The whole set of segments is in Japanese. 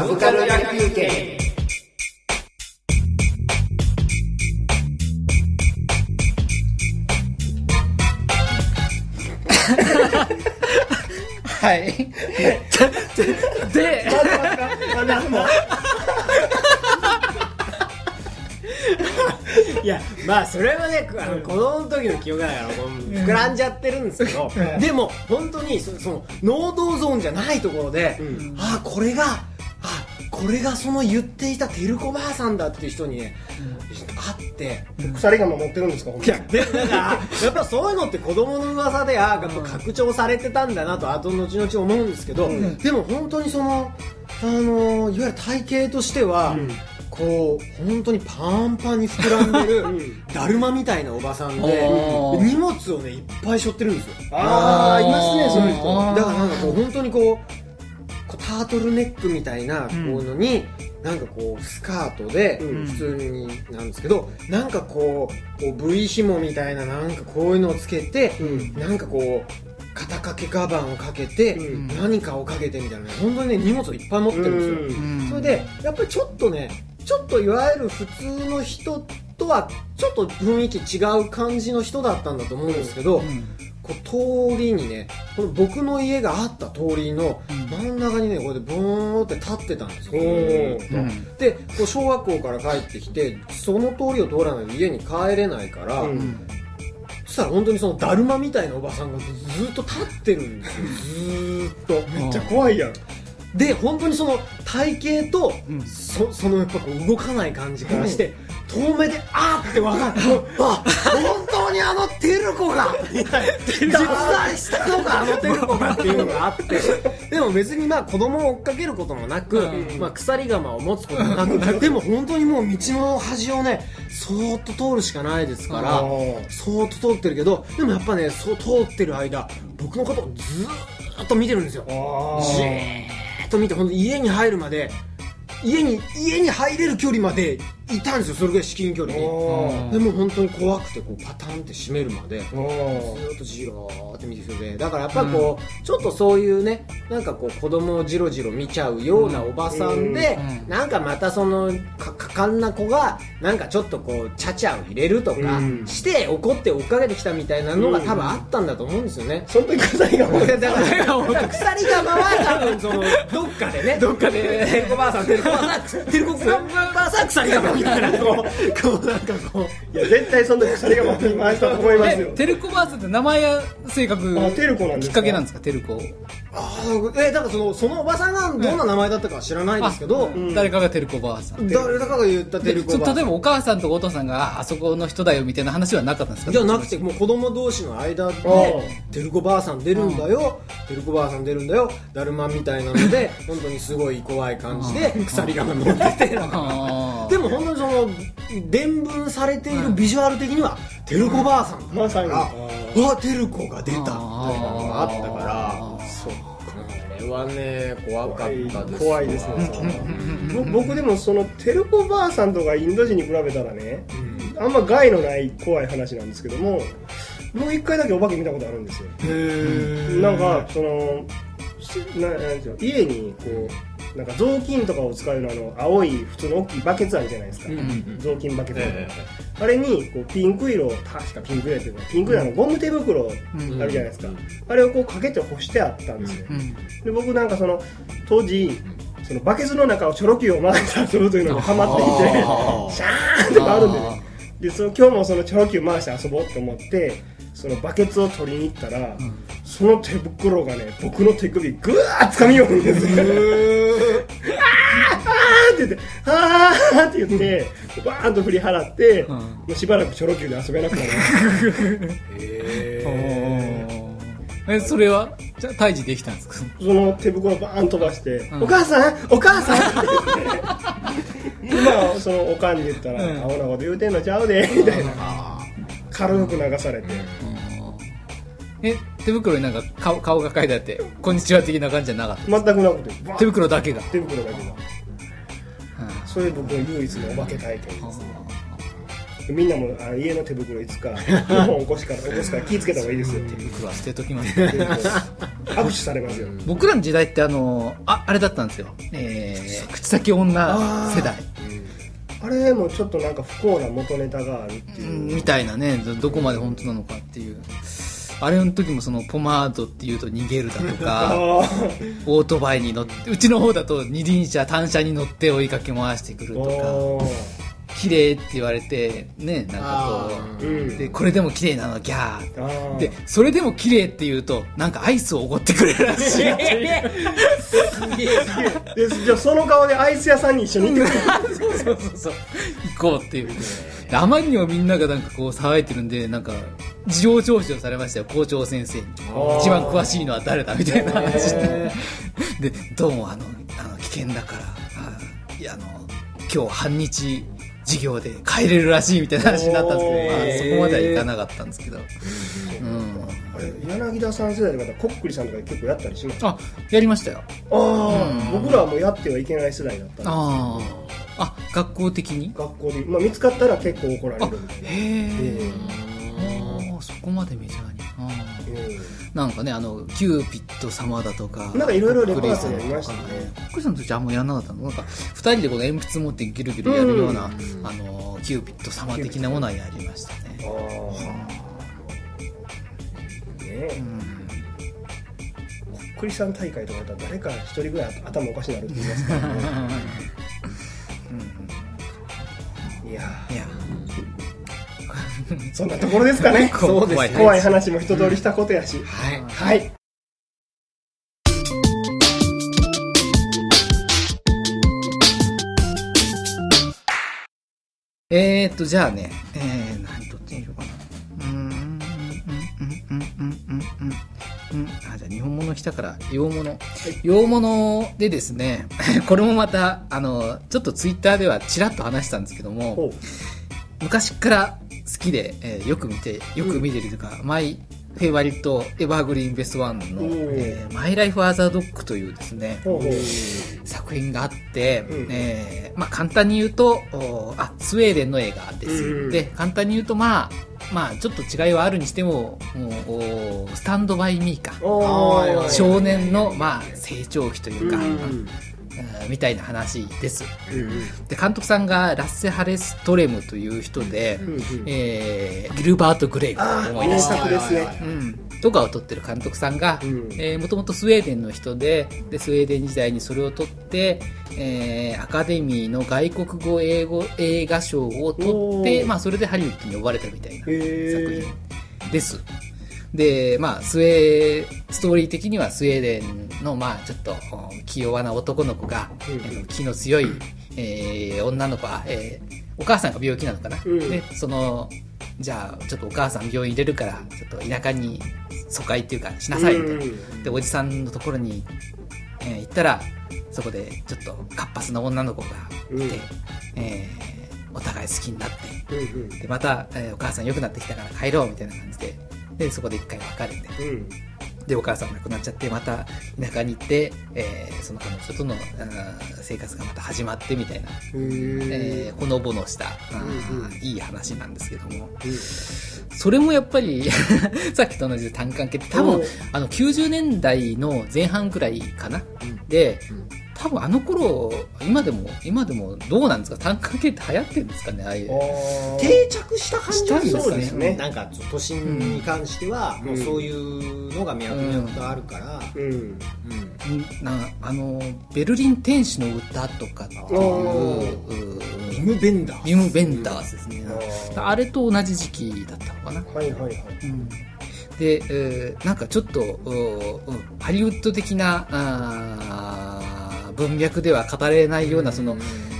サブカル野球券はい。で、いやまあそれはねあの子供の時の記憶だからこう膨らんじゃってるんですけど、でも本当にそその能動ゾーンじゃないところで、あこれがあこれがその言っていた照子ばあさんだっていう人にね、会って鎖が守ってるんですか本当に。でだからやっぱそういうのって子供の噂であやっぱ拡張されてたんだなと後々々思うんですけど、でも本当にそのあのいわゆる体型としては、こう本当にパンパンに膨らんでる だるまみたいなおばさんで荷物をねいっぱい背負ってるんですよ。ああいますねそういう人。だからなんかこう本当にこうタートルネックみたいなこうのに、なんかこうスカートでうん。普通になんですけど、なんかこうこう V 紐みたいななんかこういうのをつけて、うん。なんかこう肩掛けカバンをかけて、うん。何かをかけてみたいな本当にね荷物をいっぱい持ってるんですよ、うん。それでやっぱりちょっとねちょっといわゆる普通の人とはちょっと雰囲気違う感じの人だったんだと思うんですけど、こう通りにねこの僕の家があった通りの真ん中にねこれでボーンって立ってたんですよ、うん。でこう小学校から帰ってきてその通りを通らないと家に帰れないから、うん。そしたら本当にそのだるまみたいなおばさんがずっと立ってるんですよ。ずーっと。めっちゃ怖いやん。で本当にその体型と、ん。そそのやっぱこう動かない感じからして、遠目であーって分かる当にあのテル子が実在したのかあのテル子がっていうのがあって。でも別にまあ子供を追っかけることもなく、うん。まあ、鎖釜を持つこともなく。でも本当にもう道の端をねそーっと通るしかないですからそーっと通ってるけどでもやっぱねそう通ってる間僕のことをずーっと見てるんですよ。あじーっと見て本当家に入るまで家に家に入れる距離までいたんですよそれぐらい至近距離に。あでも本当に怖くてこうパタンって閉めるまでずっとじろーって見ててだからやっぱりこう、ちょっとそういうねなんかこう子供をじろじろ見ちゃうようなおばさんで、うん。なんかまたそのか果敢な子がなんかちょっとこうちゃちゃを入れるとかうん。して怒って追っかけてきたみたいなのが多分あったんだと思うんですよね、その時鎖が だから鎖釜は多分そのどっかでね。どっかでてるこばあさんてるこばあさんてるこばあさん鎖釜みたいなこうこうなんかこういや絶対その時鎖が回したと思いますえよテルコバースって名前や性格あテルコなんですか？きっかけなんですかテルコああえだからそのそのおばさんがどんな名前だったかは知らないんですけど、ん。誰かがテルコバーさん。誰だかが言ったてるこばあさん。例えばお母さんとかお父さんがああそこの人だよみたいな話はなかったんですか？じゃなくてもう子供同士の間でう「てるこばあさん出るんだよ」「てるこばあさん出るんだよ」だるまみたいなので本当にすごい怖い感じで鎖が乗ってて。でも本当にその伝聞されているビジュアル的にはてるこばあさん。だまさに。あてるこが出た。みたいなのがあったか。らそうこれはね怖かったです怖いですね。ぼ僕でもそのテルコばあさんとかインド人に比べたらねあんま害のない怖い話なんですけどももう一回だけお化け見たことあるんですよなんかそのしななんですよ家にこうなんか雑巾とかを使うのあの青い普通の大きいバケツあるじゃないですか、雑巾バケツ、あれにこうピンク色確かピンク色っていうかピンク色のゴム手袋あるじゃないですか、あれをこうかけて干してあったんですよ、うんで僕なんかその当時そのバケツの中をチョロキューを回して遊ぶというのがハマっていてシャーンって回るんでねでその今日もそのチョロキュー回して遊ぼうと思ってそのバケツを取りに行ったら、その手袋がね僕の手首グワーッ掴みよるんですよ。あーあーって言ってあーって言ってバーンと振り払って、もうしばらくチョロキューで遊べなくなりましたえそれはじゃあ退治できたんですか？その手袋バーン飛ばして「ん。お母さんお母さん!」って。言って今そのおかんに言ったら「うん。アホなこと言うてんのちゃうで」みたいな軽く流されて。え手袋になんか顔顔が書いてあって「こんにちは」的な感じじゃなかっ全くなくて。手袋だけが。手袋だけが。それ僕の唯一のお化け体験です。ねみんなもあ家の手袋いつか 2本起こしから起こすから気ぃつけた方がいいですよ。僕は捨てときます。握手されますよ。僕らの時代ってあのああれだったんですよ、えー、口先女世代あれもちょっとなんか不幸な元ネタがあるっていう、みたいなねどどこまで本当なのかっていう。あれの時もそのポマードっていうと逃げるだとか あオートバイに乗ってうちの方だと二輪車単車に乗って追いかけ回してくるーとか綺麗って言われてねなんかこううん。でこれでも綺麗なのギャー。でそれでも綺麗って言うとなんかアイスをおごってくれるらしい。でじゃあその顔でアイス屋さんに一緒に行ってく。そうそうそう。行こうっていう。であまりにもみんながなんかこう騒いでるんでなんか事情聴取をされましたよ。校長先生に。ー。一番詳しいのは誰だみたいな話へででどうもあのあの危険だから。あいやあの今日半日授業で帰れるらしいみたいな話になったんですけど、まあ、そこまではいかなかったんですけど、うん、あれ柳田さん世代の方こっくりさんとか結構やったりします？ああやりましたよ。あうん。僕らはもうやってはいけない世代だったんですあああ学校的に？学校で、まあ、見つかったら結構怒られあるみたいなへえそこまでメジャーに。あー。えなんかねあのキューピッド様だとかなんかいろいろレパートリーありましたね。コックリさんの時あんまやんなかったの？なんか二人でこの鉛筆持ってギルギルやるような、あのキューピッド様的なものはやりましたね。ああねえ。こっくりさん大会とかだったら誰か一人ぐらい頭おかしになるって言いますからね。い やいやー そんなところですかね。そうですね怖い話も一通りしたことやし、はい。はい。えーっとじゃあね。えー、何とっていいのかな。うーんうんうんうんうんうんうんうん。あじゃあ日本物来たから洋物、洋物でですね これもまたあのちょっとツイッターではちらっと話したんですけども、昔から好きで、えーよく見てよく見てるというか、マイフェイバリットエバーグリーンベストワンのえーマイライフアザードッグというですね、作品があって、うん。えーまあ簡単に言うと、おあ、スウェーデンの映画です。うん。で、簡単に言うとまあ、まあちょっと違いはあるにしても、もうおスタンドバイミーか。少年の、まあ、成長期というか、うんうんみたいな話です。うんで、監督さんがラッセ・ハレストレムという人で、うんうん。えーギルバート・グレイを思い出して、作ですね。うん、とかを撮ってる監督さんが、もともとスウェーデンの人ででスウェーデン時代にそれを取って、えーアカデミーの外国語英語映画賞を取って、まあ、それでハリウッドに呼ばれたみたいな作へ品です。で、まあ、スウェー、ストーリー的にはスウェーデンの、まあ、ちょっと、お気弱な男の子が、うん気の強い、えー女の子は、えーお母さんが病気なのかな？うん。で、その、じゃあ、ちょっとお母さん病院入れるから、ちょっと田舎に疎開っていうか、しなさい、みたいな。うんで、おじさんのところに、えー行ったら、そこでちょっと活発な女の子がいて、うんえーお互い好きになって、うんうん。でまた、えーお母さん良くなってきたから帰ろうみたいな感じででそこで一回別れてうん。でお母さん亡くなっちゃってまた田舎に行って、えーその彼女との生活がまた始まってみたいな、えーほのぼのした、うんうん。いい話なんですけども。うん。それもやっぱり さっきと同じで単管系って多分あの90年代の前半くらいかな、で多分あの頃今でも今でもどうなんですか？単館系って流行ってるんですかね？ああいう。定着した感じですね？そうですね？なんか都心に関しては、もうそういうのが脈々とあるから、うん。うん。なあのベルリン天使の詩とかっていうビム・ベンダー。ビム・ベンダーズですね。あれと同じ時期だったのかな、はいはいはい。うん。で、えーなんかちょっとううんハリウッド的なあー文脈では語れないようなその、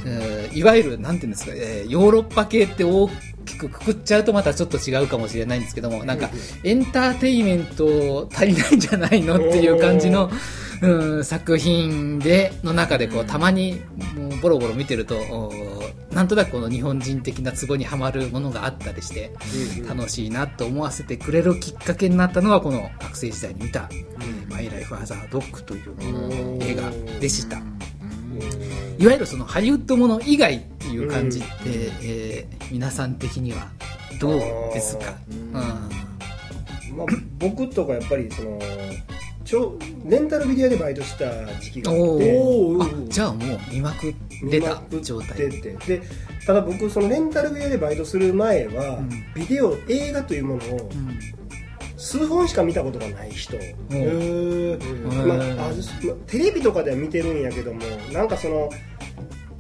えーいわゆるなんていうんですか、えーヨーロッパ系って大きくくくっちゃうとまたちょっと違うかもしれないんですけどもなんかエンターテインメント足りないんじゃないのっていう感じの、うん、作品での中でこうたまにもうボロボロ見てるとおなんとなくこの日本人的なツボにはまるものがあったりして楽しいなと思わせてくれるきっかけになったのがこの学生時代に見た「マイ・ライフ・アザー・ドッグ」という映画でした。いわゆるそのハリウッドもの以外っていう感じって、えー皆さん的にはどうですか、うん。まあ、僕とかやっぱりそのちょレンタルビデオでバイトした時期があって。じゃあもう見まくってた状態見まくっててでただ僕そのレンタルビデオでバイトする前は、うん。ビデオ映画というものをうん。数本しか見たことがない人、まあテレビとかでは見てるんやけどもなんかその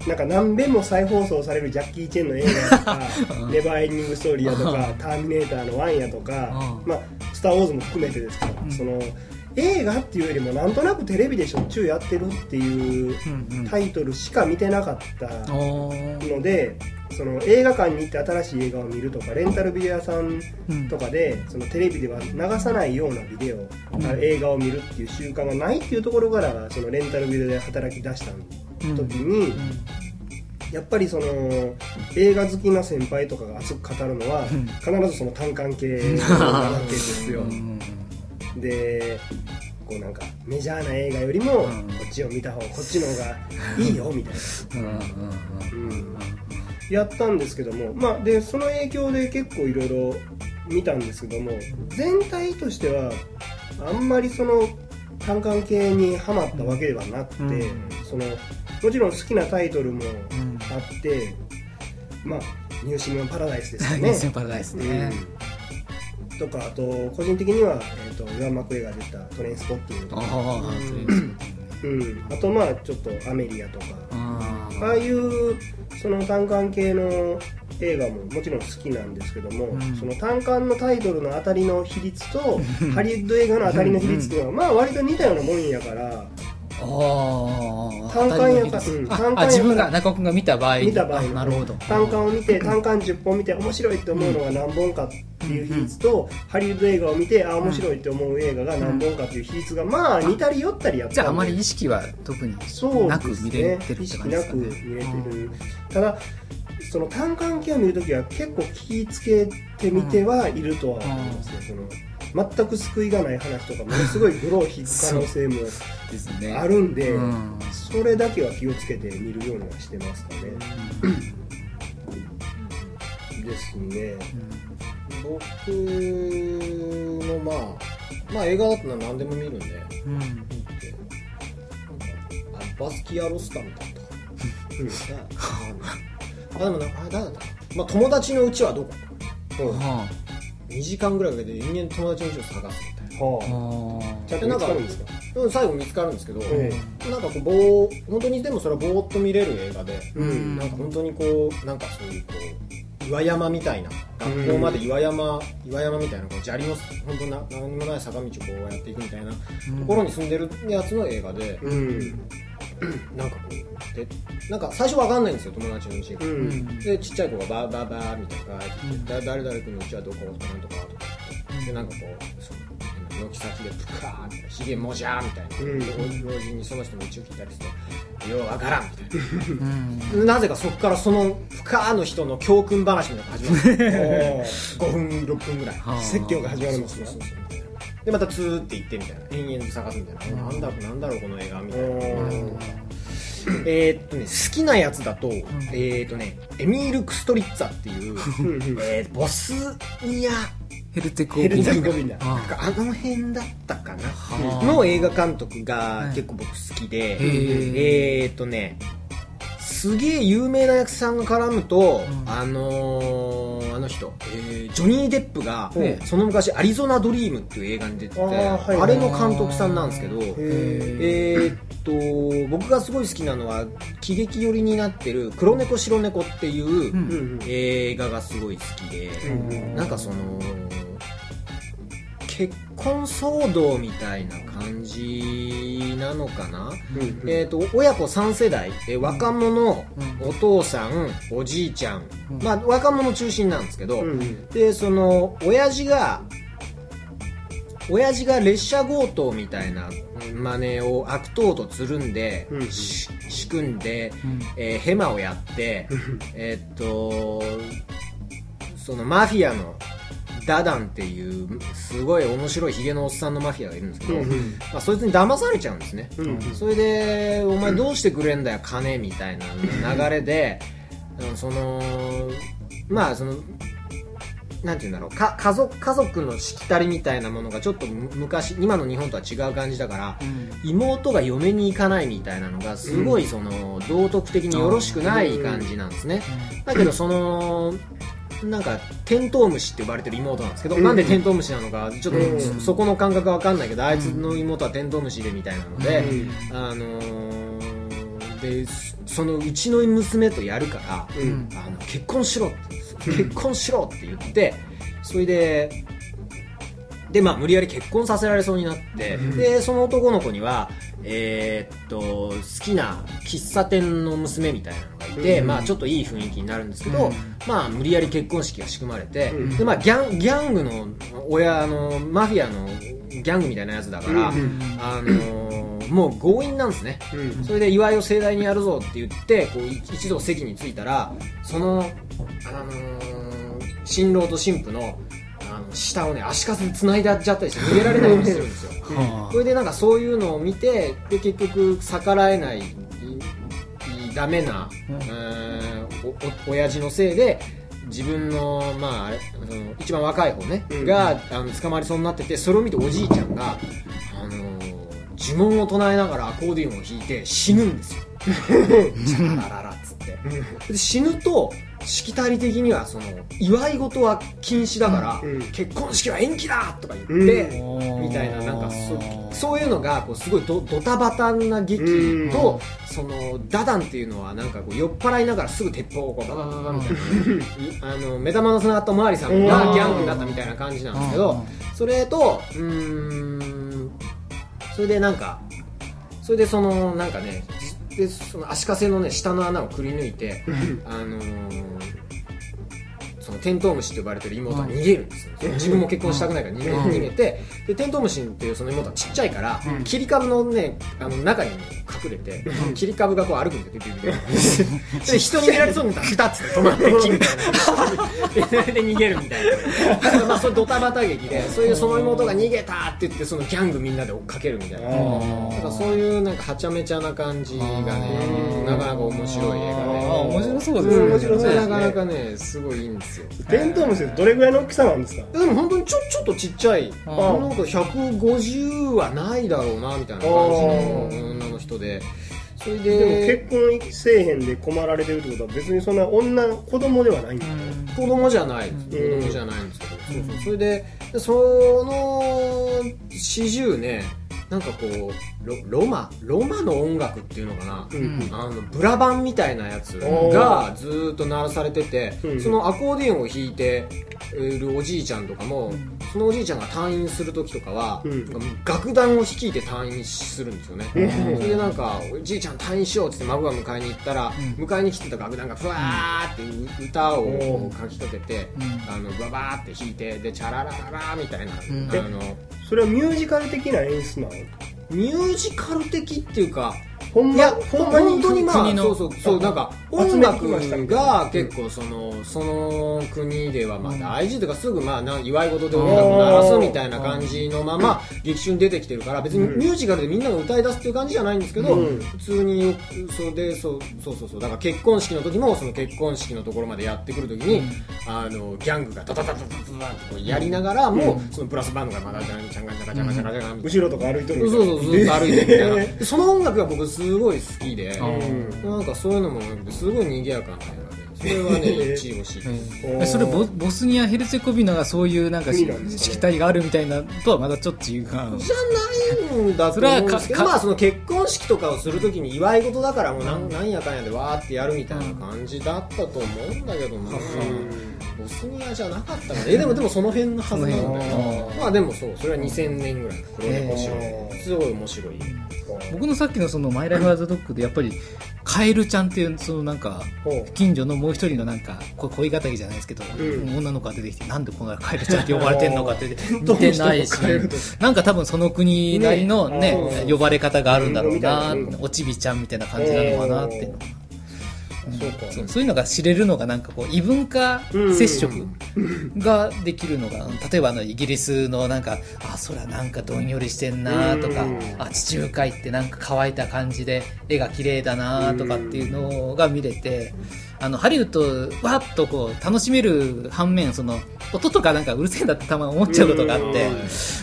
なんか何遍も再放送されるジャッキー・チェンの映画とか「ネバーエンディング・ストーリー」やとか「ターミネーター」の1やとかう「まあ、スター・ウォーズ」も含めてですけど、うん。その映画っていうよりもなんとなくテレビでしょっちゅうやってるっていうタイトルしか見てなかったのでその映画館に行って新しい映画を見るとかレンタルビデオ屋さんうんとかでそのテレビでは流さないようなビデオ、映画を見るっていう習慣がないっていうところからそのレンタルビデオで働き出した時に、やっぱりその映画好きな先輩とかが熱く語るのは、うん。必ずその単管系なわけですよ。うんうんでこうなんかメジャーな映画よりもこうん。っちを見た方こっちの方がいいよみたいな。うんやったんですけども、まあ、でその影響で結構いろいろ見たんですけども全体としてはあんまりその単管系にはまったわけではなくて、うん。そのもちろん好きなタイトルもうん。あって、まあ、ニューシネマパラダイスですよ ニュねースパラダイスね、うんとかあと個人的には、えー、と岩間クエが出たトレインスポッティングとあか、あうん、あとまあちょっとアメリアとか。あああいうその単管系の映画ももちろん好きなんですけども、うん。その単管のタイトルの当たりの比率と ハリウッド映画の当たりの比率っていうのはまあ割と似たようなもんやからああ単管やかあうん。あ単管自分が中尾君が見た場合。に見た場合。あなるほど。単管を見て単管10本見て面白いって思うのが何本かっていう比率と、ハリウッド映画を見てあ面白いって思う映画が何本かっていう比率がまあ似たり寄ったりやったじゃああまり意識は特にそうなく見れねてるって意識感じですかね。なく見れてる、ただその単管系を見るときは結構気ぃつけてみてはいるとは思いますね、その全く救いがない話とかものすごいグロを引く可能性もあるんで、うんそれだけは気をつけて見るようにはしてますかね、ですね僕のまあまあ映画だったら何でも見るんで。うん。見てなんかあバスキア・ロスタムだったか。なあでもなあ誰だったまあ友達のうちはどこ？うん。はは2時間ぐらいかけて人間友達のうちを探すみたいな。あ。あはちゃんと見つかるんですか？うん最後見つかるんですけど、えなんかこうぼー本当にでもそれはぼーっと見れる映画で、うん。なんか本当にこうなんかそういうこう岩山みたいな学校まで岩山、岩山みたいなこう砂利の本当な何もない坂道をこうやっていくみたいなところに住んでるやつの映画で、うん。なんかこうでなんか最初わかんないんですよ友達のうちが、でちっちゃい子がバーバーバーみたいな誰々君のうちはどこ？なんとかとかって。でなんかこう軒先でプカーみたいなひげもじゃーみたいな、うん。老人にその人のうちを聞いたりしてようわからんみたいうん。ななぜかそこからそのプカーの人の教訓話みたいなのが始まる。5分6分ぐらい。はあ。説教が始まるんですねそうそうそうみたいなでまたツーって行ってみたいな。延々と探すみたいな、なんだろうなんだろうこの映画みたいな、うんえーっとね好きなやつだと、えーっとねエミール・クストリッツァっていうえーボスニアヘルテコヘルツェゴビナなんあかあの辺だったかな。はあ。の映画監督がはい。結構僕好きで、へえーっとねすげえ有名な役者さんが絡むと、うん。あのーあの人、えージョニー・デップが、ええその昔「アリゾナ・ドリーム」っていう映画に出ててあれの監督さんなんですけどへえーっと僕がすごい好きなのは喜劇寄りになってる「黒猫白猫」っていう、うん。うん映画がすごい好きで、うんなんかその結婚騒動みたいな感じなのかな、うんえー、と親子3世代、えー若者、うん。お父さんおじいちゃん、うん。まあ、若者中心なんですけど、うん。でその親父が親父が列車強盗みたいな真似を悪党とつるんで、うんし仕組んで、うん。えーヘマをやって、えーっとそのマフィアのダダンっていうすごい面白いヒゲのおっさんのマフィアがいるんですけど、まあ、そいつに騙されちゃうんですね、それで「お前どうしてくれんだよ金」みたいな流れで、うん。そのまあそのなんて言うんだろう。か家族家族のしきたりみたいなものがちょっとむ昔今の日本とは違う感じだから、妹が嫁に行かないみたいなのがすごいその道徳的によろしくない感じなんですね、だけどそのなんかテントウムシって呼ばれてる妹なんですけど、なんでテントウムシなのかちょっとそそこの感覚が分かんないけど、あいつの妹はテントウムシでみたいなので、あのーでそのうちの娘とやるから、あの結婚しろって結婚しろって言ってそれででまあ無理やり結婚させられそうになって、でその男の子にはえーっと好きな喫茶店の娘みたいなのがいて、まあちょっといい雰囲気になるんですけど、まあ無理やり結婚式が仕組まれて、でまあギャンギャングの親あのマフィアのギャングみたいなやつだから、あのーもう強引なんですね、それで祝いを盛大にやるぞって言ってこうい一度席に着いたらその、あのー新郎と新婦のあの下をね足かせで繋いでちゃったりして逃げられないようにするんですよ。それでなんかそういうのを見てで結局逆らえないダメな、うーん、おお親父のせいで自分の,、まあ、あれ一番若い方ね、があの捕まりそうになっててそれを見ておじいちゃんが、あのー呪文を唱えながらアコーディオンを弾いて死ぬんですよ。チャラララっつって。で死ぬとしきたり的にはその祝い事は禁止だから、結婚式は延期だとか言って、うんみたいななんかそそういうのがこうすごいドドタバタな劇と、そのダダンっていうのはなんかこう酔っ払いながらすぐ鉄砲をこうバババババみたいな、あの目玉のつながったおまわりさんがギャングになったみたいな感じなんですけど、それとうーんそれでなんかそれでそのなんかねでその足かせのね下の穴をくり抜いて、あのーそのテントウムシって呼ばれてる妹は逃げるんですよ、自分も結婚したくないから逃げ,、逃げてでテントウムシっていうその妹はちっちゃいから、切り株のねあの中に隠れて、切り株がこう歩くんですよビュビュビで人に見られそうになったら2つで止まって木みたいなでそれで逃げるみたいな。まあそれドタバタ劇でそういうその妹が逃げたって言ってそのギャングみんなで追っかけるみたいな。だからそういうなんかはちゃめちゃな感じがねなかなか面白い映画あで面白そうですね。面白そう。ですなかなかねすごいいいんですよテントウムシってどれぐらいの大きさなんですか？でも本当にちょちょっとちっちゃい。あなんか150はないだろうなみたいな感じの女の人で。それでもで結婚せえへんで困られてるってことは別にそんな女子供ではないんだ。よ、子供じゃない子うん。供じゃないんですけど、そうそう。それででその四十ねなんかこうロロマロマの音楽っていうのかな、うん。あのブラバンみたいなやつがずーっと鳴らされてて、うん。そのアコーディオンを弾いてるおじいちゃんとかも、そのおじいちゃんが退院する時とかは、楽団を率いて退院するんですよね、それでなんか「おじいちゃん退院しよう」ってって孫が迎えに行ったら、迎えに来てた楽団がふわーってう歌をこう書き立てて、あのババーって弾いてでチャララララみたいな、ん。あのそれはミュージカル的な演出なの？ミュージカル的っていうかほんまいやほんまに本当にまあ国のそうそうそうなんか音楽が結構そのその国ではまあ大事とかすぐまあな祝い事で音楽鳴らすみたいな感じのまま劇中に出てきてるから別にミュージカルでみんなが歌い出すっていう感じじゃないんですけどうん普通にそうでそうそうそうそうだから結婚式の時もその結婚式のところまでやってくる時にあのギャングがタタタタタタタってやりながらもそのブラスバンドがまだチャンチャンガチャガチャガチャガチャガチャみたいな後ろとか歩いてるそうそうずっと歩いてるみたいなその音楽が僕すごい好きでんなんかそういうのもすごい賑やかな映画でそれはね一押しえそれボボスニア・ヘルツェコビナがそういうなんかしきたりがあるみたいなとはまだちょっと違うじゃないんだと思うんですけどまあその結婚式とかをするときに祝い事だからもうなんなんやかんやでわーってやるみたいな感じだったと思うんだけどなボスニアじゃなかったかなえでもでもその辺のはずなんだよ。なまあでもそうそれは2000年ぐらい。の黒猫すごい面白い。僕のさっきのその「マイ・ライフ・アズ・ドッグ」でやっぱりカエルちゃんっていうそのなんか近所のもう一人のなんかこ恋敵じゃないですけど、うん。女の子が出てきてなんでこんなカエルちゃんって呼ばれてんのかって似 てないしなんか多分その国なりのね。ね呼ばれ方があるんだろうな、うん。おちびちゃんみたいな感じなのかなって。いうのがそうか。そういうのが知れるのがなんかこう異文化接触ができるのが例えばあのイギリスのなんかあ空なんかどんよりしてんなとかうん。あ地中海ってなんか乾いた感じで絵が綺麗だなとかっていうのが見れてあのハリウッドわっとこう楽しめる反面その音とかなんかうるせえんだってたまに思っちゃうことがあって、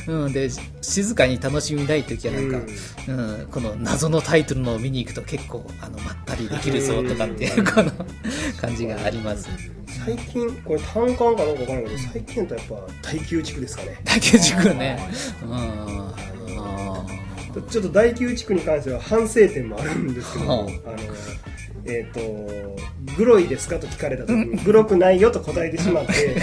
うん、で静かに楽しみたい時はなんか、うん、この謎のタイトルのを見に行くと結構あのまったりできるぞとかっていうこの感じがあります。最近これ単管かどうかわからないけど最近だとやっぱ大宮地区ですかね竹内くんね。うん。あちょっと大宮地区に関しては反省点もあるんですけどあのえっ、とグロいですかと聞かれた時にグロくないよと答えてしまって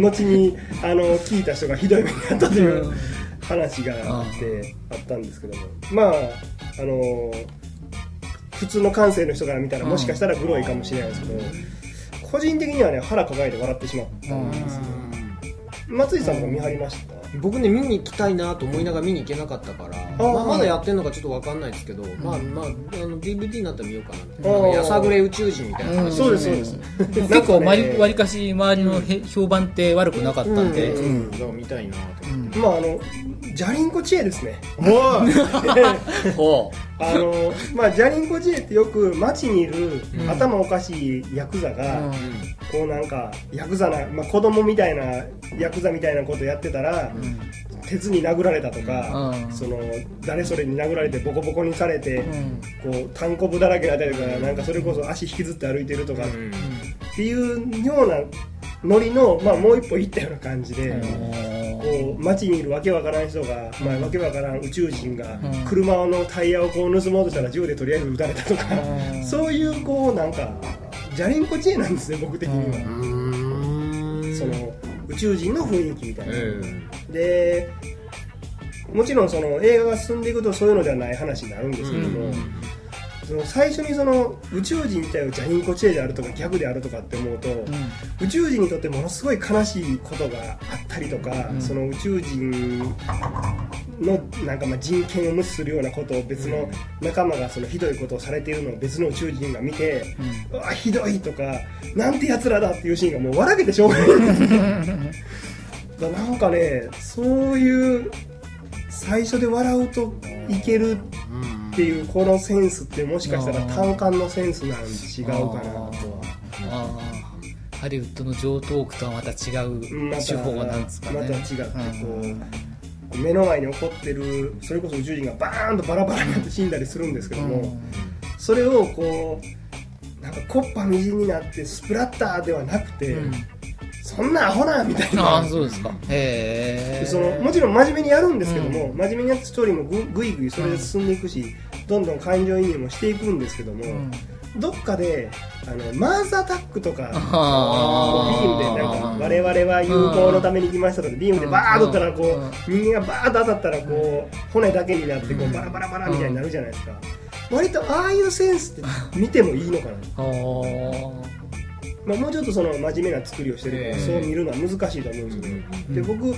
後にあの聞いた人がひどい目に遭ったといううん。話があってあったんですけども。まああの普通の感性の人から見たらもしかしたらグロいかもしれないですけど個人的にはね腹抱えて笑ってしまったんですよ。松井さんとか見張りました？僕ね見に行きたいなと思いながら見に行けなかったからー。まあ、まだやってるのかちょっと分かんないですけど、まあまああの DVD になったら見ようかなってあー。なんかやさぐれ宇宙人みたいな話、うん。そうですそうです。ー結構わりわりかし周りのへ評判って悪くなかったんで、うん。うん。だから見たいなと思って、まああのジャリンコ知恵ですね。おいほ あのまあジャリンコ知恵ってよく街にいる頭おかしいヤクザが、うんこうなんかヤクザな、まあ、子供みたいなヤクザみたいなことやってたら、鉄に殴られたとか、うん。その誰それに殴られてボコボコにされて、うん。こう単コブだらけになったりとかなんかそれこそ足引きずって歩いてるとかっていうようなノリの、まあ、もう一歩行ったような感じで。こう街にいるわけわからん人が、まあ、わけわからん宇宙人がうん。車のタイヤをこう盗もうとしたら銃でとりあえず撃たれたとかうん。そういうこうなんかジャリンコ知恵なんですね僕的には、うん。その宇宙人の雰囲気みたいな、うんでもちろんその映画が進んでいくとそういうのではない話になるんですけども、その最初にその宇宙人自体をジャリンコ知恵であるとか逆であるとかって思うと、宇宙人にとってものすごい悲しいことがあったりとか、うん。その宇宙人のなんかまあ人権を無視するようなことを別の仲間がそのひどいことをされているのを別の宇宙人が見て、うわひどいとかなんてやつらだっていうシーンがもう笑けてしょうがない。だなんかねそういう最初で笑うといけるっていうこのセンスってもしかしたら単管のセンスなん違うかなとは。ハリウッドの上トークとはまた違う手法なんですかね。また違ってこう目の前に起こってるそれこそ宇宙人がバーンとバラバラになって死んだりするんですけども、それをこうなんかコッパみじんになってスプラッターではなくて、うんそんなアホなみたいあな。あそうですか。へえそのもちろん真面目にやるんですけども、真面目にやってストーリーもぐぐいぐいそれで進んでいくし、どんどん感情移入もしていくんですけども、うん。どっかであのマーズアタックとかビームでなんか我々は友好のために来ましたとかビームでバーッとったらこうん。う人間がバーッと当たったらこう骨だけになってこうバラバラバラみたいになるじゃないですか。割とああいうセンスって見てもいいのかな、まあ、もうちょっとその真面目な作りをしてるからええ。そう見るのは難しいと思うんですけどで僕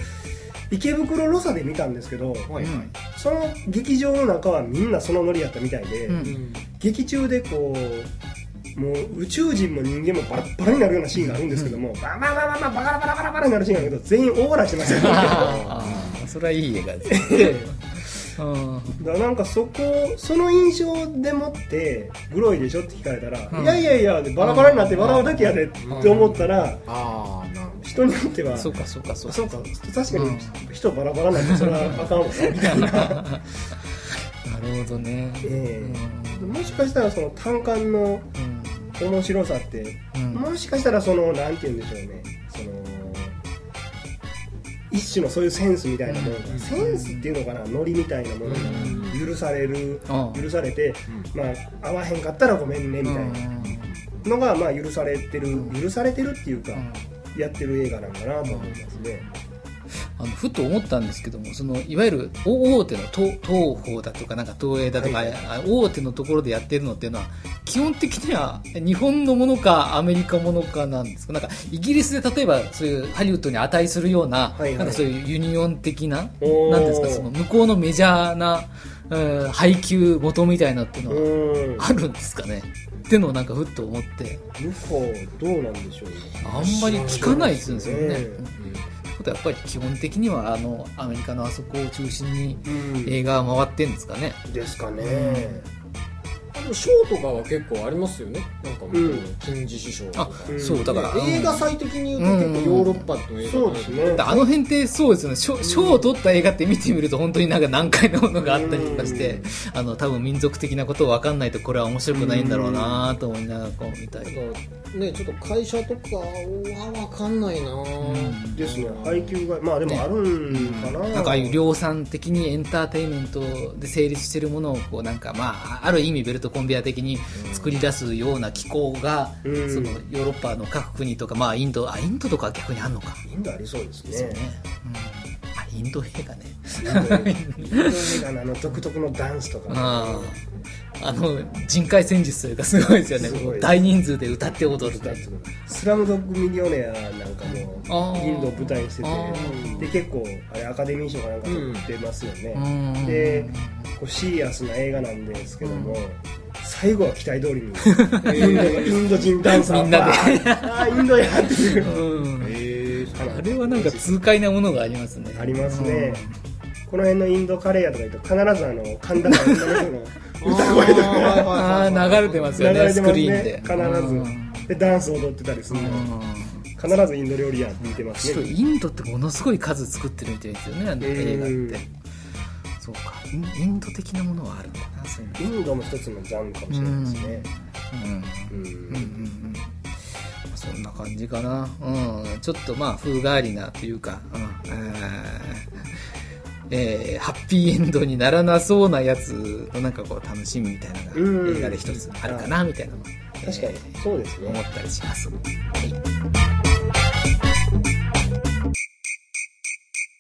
池袋ロサで見たんですけどはい。はいその劇場の中はみんなそのノリやったみたいで、うん劇中でこうもう宇宙人も人間もバラッバラになるようなシーンがあるんですけども、バババババババラバラバラバラになるシーンがあるけど全員大笑いしてましたそれはいい映画ですだからなんかそこその印象でもってグロいでしょって聞かれたら、うん。いやいやいやでバラバラになって笑うだけやでって思ったら、ああなるほ人によってはそうかそうかそうか。あそうか確かに人バラバラなんてそれはあかんわなみたいな、なるほどね。ええ。もしかしたらその単管のうん。面白さってうん。もしかしたらそのなんて言うんでしょうね一種のそういうセンスみたいなもの。が、うん。センスっていうのかなノリみたいなものが許される、うん許されて、まあ合わへんかったらごめんねみたいな。のがまあ許されてる許されてるっていうか、やってる映画なんかなと思いますね、あのふと思ったんですけどもそのいわゆる大大手の東東宝だとかなんか東映だとか、はいあ大手のところでやってるのっていうのは基本的には日本のものかアメリカものかなんですか？なんかイギリスで例えばそういうハリウッドに値するような,、はいはい。なんかそういうユニオン的ななんですか？その向こうのメジャーなえー配給元みたいなっていうのはうん。あるんですかね？ってのをなんかふっと思って。向こうどうなんでしょうね。あんまり聞かないですよね。ことはやっぱり基本的にはあのアメリカのあそこを中心にうん。映画は回ってんですかね。ですかね賞とかは結構ありますよね。なんかもう、うん。金獅子賞とあか、うんそうだから、ね映画祭的に言うと結構ヨーロッパの映画そうですね。あの辺ってそうですよね。賞賞を取った映画って見てみると本当になんか難解なものがあったりとかして、あの多分民族的なことを分かんないとこれは面白くないんだろうなと思いながらこう見たり、だからねちょっと会社とかは分かんないな、ですね。配給がまあでもあるんかな、なんかああいう量産的にエンターテインメントで成立してるものをこうなんかまあある意味ベルトコンベヤ的に作り出すような機構が、うん。そのヨーロッパの各国とかまあインドあインドとかは逆にあんのか。インドありそうですね。ですよね、うん、あインド映画ね。インド映画。の独特のダンスとか、あああの人海戦術というかすごいですよね。大人数で歌って踊るとスラムドッグミリオネアなんかもインドを舞台にしてあてで結構あれアカデミー賞かなんか取ってますよね、うんでこうシリアスな映画なんですけども、最後は期待通りに インド人ダンサーみんなで。あーインドやっていううんえあれはなんか痛快なものがありますね。ありますね、この辺のインドカレー屋とか行くと必ずあの神田の女の歌声とか ああ流れてますよねスク流れてますねリーンで必ずでダンス踊ってたりするの必ずインド料理屋って見てますねインドってものすごい数作ってるみたいですよねあの映画ってそうかインインド的なものはあるんだなそういうのインドも一つのジャンルかもしれないですねうんうんうんうんうんそんな感じかな、うん、ちょっとまあ風変わりなというか、うんえーハッピーエンドにならなそうなやつのなんかこう楽しみみたいなのうん。が映画で一つあるかなみたいなの確かにそうですね。思ったりします。はい